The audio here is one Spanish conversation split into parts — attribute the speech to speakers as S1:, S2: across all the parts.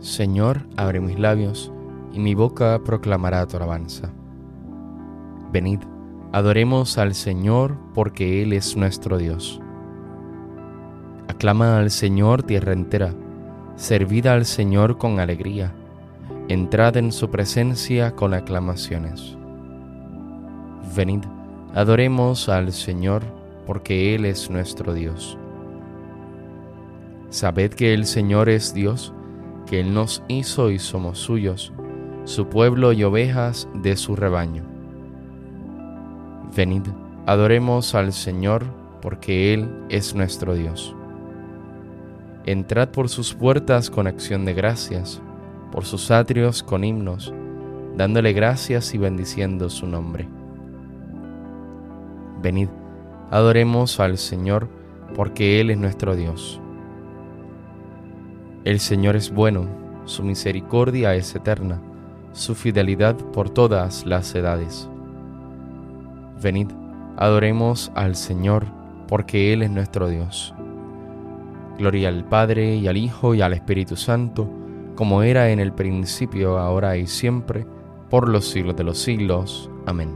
S1: Señor, abre mis labios, y mi boca proclamará tu alabanza. Venid, adoremos al Señor, porque Él es nuestro Dios. Aclama al Señor tierra entera, servid al Señor con alegría, entrad en su presencia con aclamaciones. Venid, adoremos al Señor, porque Él es nuestro Dios. Sabed que el Señor es Dios, que Él nos hizo y somos suyos, su pueblo y ovejas de su rebaño. Venid, adoremos al Señor, porque Él es nuestro Dios. Entrad por sus puertas con acción de gracias, por sus atrios con himnos, dándole gracias y bendiciendo su nombre. Venid, adoremos al Señor, porque Él es nuestro Dios. El Señor es bueno, su misericordia es eterna, su fidelidad por todas las edades. Venid, adoremos al Señor, porque Él es nuestro Dios. Gloria al Padre y al Hijo y al Espíritu Santo, como era en el principio, ahora y siempre, por los siglos de los siglos. Amén.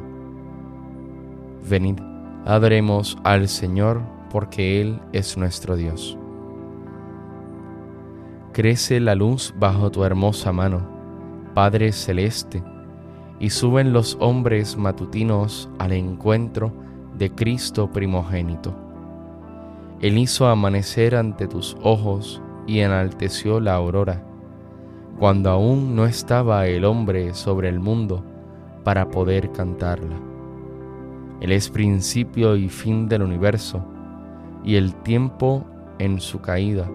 S1: Venid, adoremos al Señor, porque Él es nuestro Dios. Crece la luz bajo tu hermosa mano, Padre Celeste, y suben los hombres matutinos al encuentro de Cristo primogénito. Él hizo amanecer ante tus ojos y enalteció la aurora, cuando aún no estaba el hombre sobre el mundo para poder cantarla. Él es principio y fin del universo, y el tiempo en su caída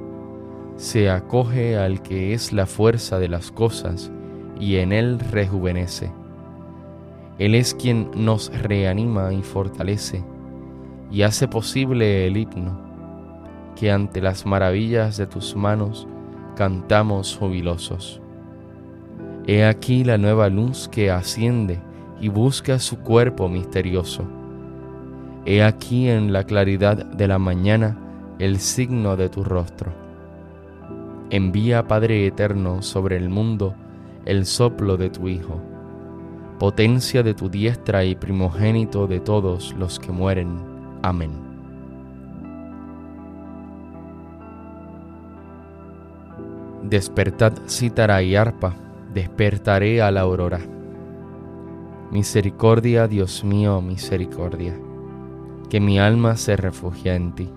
S1: se acoge al que es la fuerza de las cosas y en él rejuvenece. Él es quien nos reanima y fortalece y hace posible el himno, que ante las maravillas de tus manos cantamos jubilosos. He aquí la nueva luz que asciende y busca su cuerpo misterioso. He aquí en la claridad de la mañana el signo de tu rostro Envía, Padre Eterno, sobre el mundo el soplo de tu Hijo, potencia de tu diestra y primogénito de todos los que mueren. Amén. Despertad cítara y arpa, despertaré a la aurora. Misericordia, Dios mío, misericordia, que mi alma se refugia en ti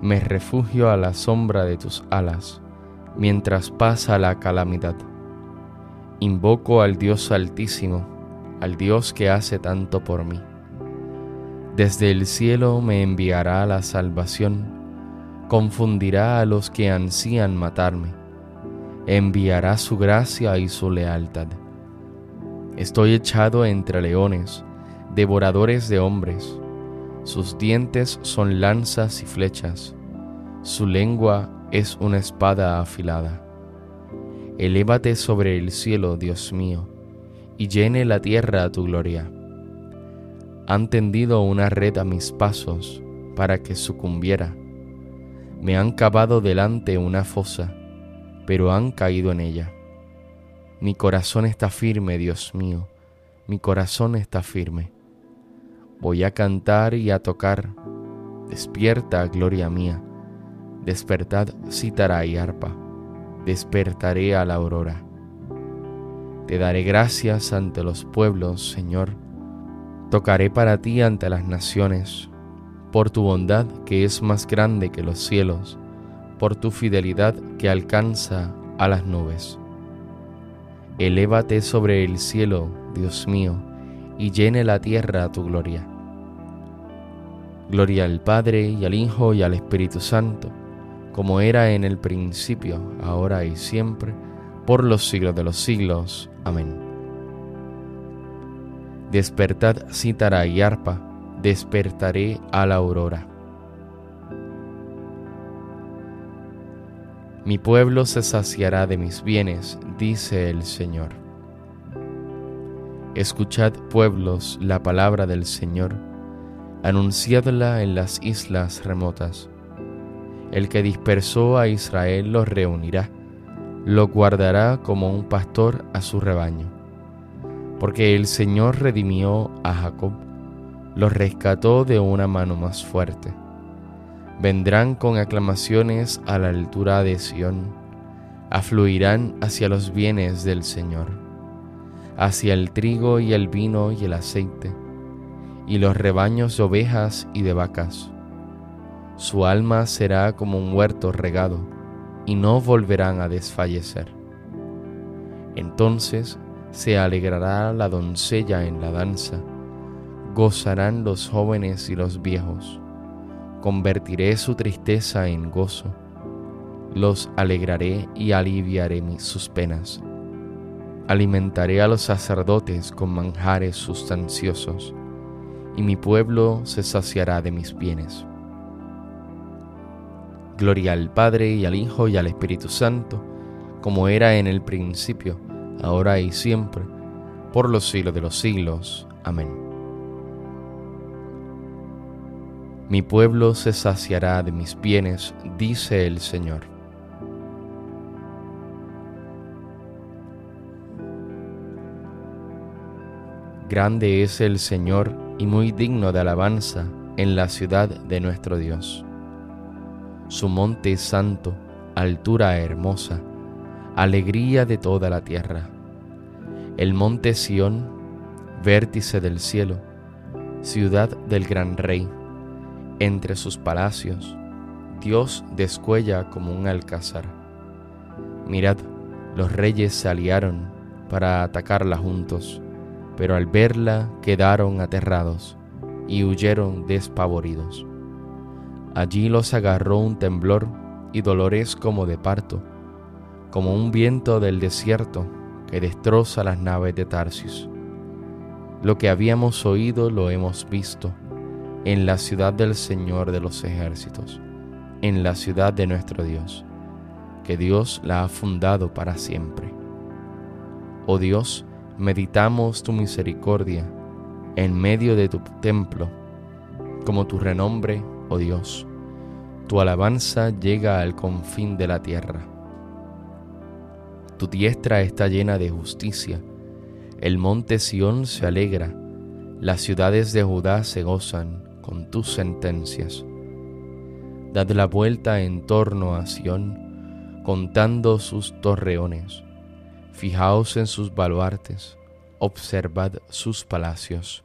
S1: me refugio a la sombra de tus alas, mientras pasa la calamidad. Invoco al Dios altísimo, al Dios que hace tanto por mí. Desde el cielo me enviará la salvación, confundirá a los que ansían matarme, enviará su gracia y su lealtad. Estoy echado entre leones, devoradores de hombres, sus dientes son lanzas y flechas, su lengua es una espada afilada. Elévate sobre el cielo, Dios mío, y llene la tierra a tu gloria. Han tendido una red a mis pasos para que sucumbiera. Me han cavado delante una fosa, pero han caído en ella. Mi corazón está firme, Dios mío, mi corazón está firme Voy a cantar y a tocar. Despierta, gloria mía. Despertad cítara y arpa. Despertaré a la aurora. Te daré gracias ante los pueblos, Señor. Tocaré para ti ante las naciones, por tu bondad que es más grande que los cielos, por tu fidelidad que alcanza a las nubes. Elévate sobre el cielo, Dios mío, y llene la tierra tu gloria. Gloria al Padre y al Hijo y al Espíritu Santo, como era en el principio, ahora y siempre, por los siglos de los siglos. Amén. Despertad cítara y arpa, despertaré a la aurora. Mi pueblo se saciará de mis bienes, dice el Señor. Escuchad, pueblos, la palabra del Señor, anunciadla en las islas remotas. El que dispersó a Israel los reunirá, lo guardará como un pastor a su rebaño. Porque el Señor redimió a Jacob, lo rescató de una mano más fuerte. Vendrán con aclamaciones a la altura de Sión, afluirán hacia los bienes del Señor, hacia el trigo y el vino y el aceite, y los rebaños de ovejas y de vacas. Su alma será como un huerto regado y no volverán a desfallecer. Entonces se alegrará la doncella en la danza, gozarán los jóvenes y los viejos. Convertiré su tristeza en gozo, los alegraré y aliviaré sus penas. Alimentaré a los sacerdotes con manjares sustanciosos, y mi pueblo se saciará de mis bienes. Gloria al Padre y al Hijo y al Espíritu Santo, como era en el principio, ahora y siempre, por los siglos de los siglos. Amén. Mi pueblo se saciará de mis bienes, dice el Señor. Grande es el Señor y muy digno de alabanza en la ciudad de nuestro Dios su monte santo, altura hermosa, alegría de toda la tierra. El monte Sión, vértice del cielo, ciudad del gran rey, entre sus palacios, Dios descuella como un alcázar. Mirad, los reyes se aliaron para atacarla juntos, pero al verla quedaron aterrados y huyeron despavoridos. Allí los agarró un temblor y dolores como de parto, como un viento del desierto que destroza las naves de Tarsis. Lo que habíamos oído lo hemos visto en la ciudad del Señor de los ejércitos, en la ciudad de nuestro Dios, que Dios la ha fundado para siempre. Oh Dios, meditamos tu misericordia en medio de tu templo, como tu renombre, oh Dios tu alabanza llega al confín de la tierra. Tu diestra está llena de justicia, el monte Sión se alegra, las ciudades de Judá se gozan con tus sentencias. Dad la vuelta en torno a Sión, contando sus torreones. Fijaos en sus baluartes, observad sus palacios,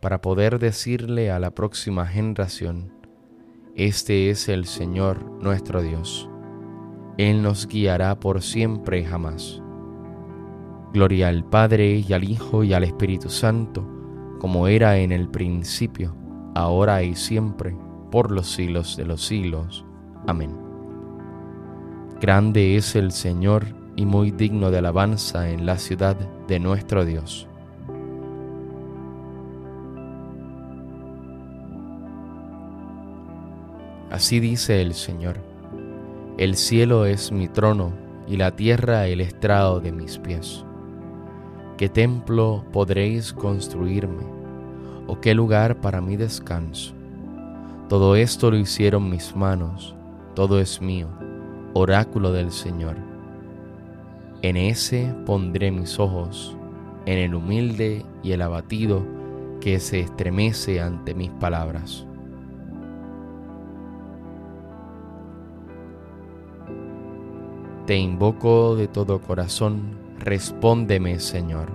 S1: para poder decirle a la próxima generación, este es el Señor nuestro Dios. Él nos guiará por siempre y jamás. Gloria al Padre y al Hijo y al Espíritu Santo, como era en el principio, ahora y siempre, por los siglos de los siglos. Amén. Grande es el Señor y muy digno de alabanza en la ciudad de nuestro Dios. Así dice el Señor, el cielo es mi trono y la tierra el estrado de mis pies. ¿Qué templo podréis construirme? ¿O qué lugar para mi descanso? Todo esto lo hicieron mis manos, todo es mío, oráculo del Señor. En ese pondré mis ojos, en el humilde y el abatido que se estremece ante mis palabras. Te invoco de todo corazón, respóndeme Señor.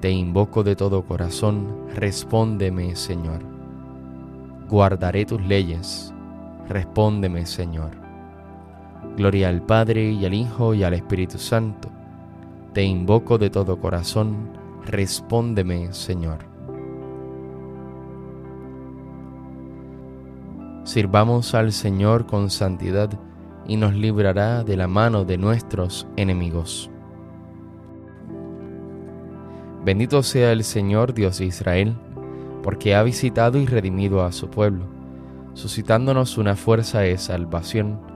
S1: Te invoco de todo corazón, respóndeme Señor. Guardaré tus leyes, respóndeme Señor. Gloria al Padre y al Hijo y al Espíritu Santo. Te invoco de todo corazón, respóndeme Señor. Sirvamos al Señor con santidad y nos librará de la mano de nuestros enemigos. Bendito sea el Señor Dios de Israel, porque ha visitado y redimido a su pueblo, suscitándonos una fuerza de salvación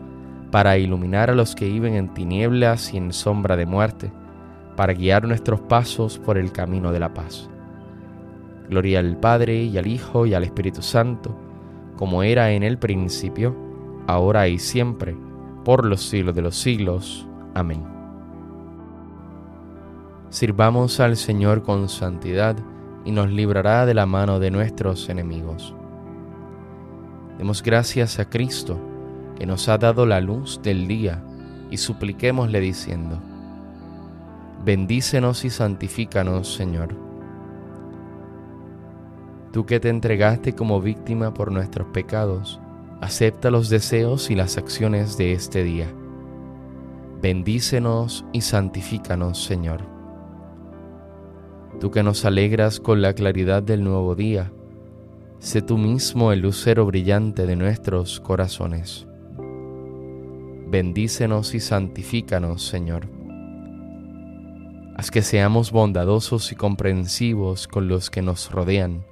S1: para iluminar a los que viven en tinieblas y en sombra de muerte, para guiar nuestros pasos por el camino de la paz. Gloria al Padre y al Hijo y al Espíritu Santo, como era en el principio, ahora y siempre, por los siglos de los siglos. Amén. Sirvamos al Señor con santidad y nos librará de la mano de nuestros enemigos. Demos gracias a Cristo, que nos ha dado la luz del día, y supliquémosle diciendo, Bendícenos y santifícanos, Señor. Tú que te entregaste como víctima por nuestros pecados, acepta los deseos y las acciones de este día. Bendícenos y santifícanos, Señor. Tú que nos alegras con la claridad del nuevo día, sé tú mismo el lucero brillante de nuestros corazones. Bendícenos y santifícanos, Señor. Haz que seamos bondadosos y comprensivos con los que nos rodean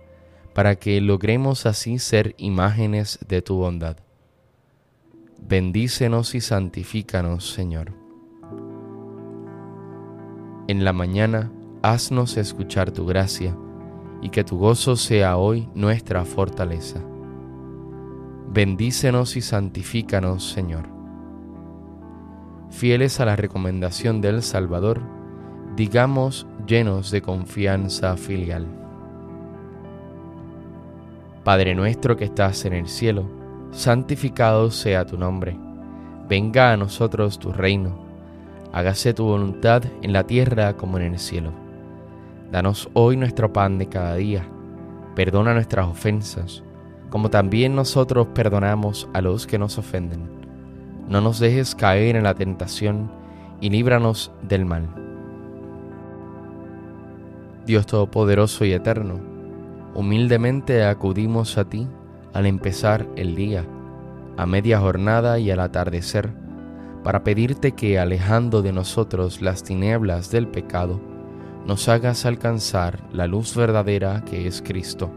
S1: para que logremos así ser imágenes de tu bondad. Bendícenos y santifícanos, Señor. En la mañana, haznos escuchar tu gracia, y que tu gozo sea hoy nuestra fortaleza. Bendícenos y santifícanos, Señor. Fieles a la recomendación del Salvador, digamos llenos de confianza filial. Padre nuestro que estás en el cielo, santificado sea tu nombre. Venga a nosotros tu reino. Hágase tu voluntad en la tierra como en el cielo. Danos hoy nuestro pan de cada día. Perdona nuestras ofensas, como también nosotros perdonamos a los que nos ofenden. No nos dejes caer en la tentación y líbranos del mal. Dios Todopoderoso y Eterno, Humildemente acudimos a ti al empezar el día, a media jornada y al atardecer, para pedirte que, alejando de nosotros las tinieblas del pecado, nos hagas alcanzar la luz verdadera que es Cristo,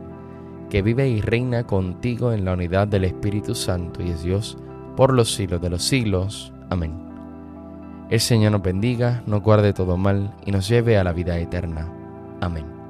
S1: que vive y reina contigo en la unidad del Espíritu Santo y es Dios por los siglos de los siglos. Amén. El Señor nos bendiga, nos guarde todo mal y nos lleve a la vida eterna. Amén.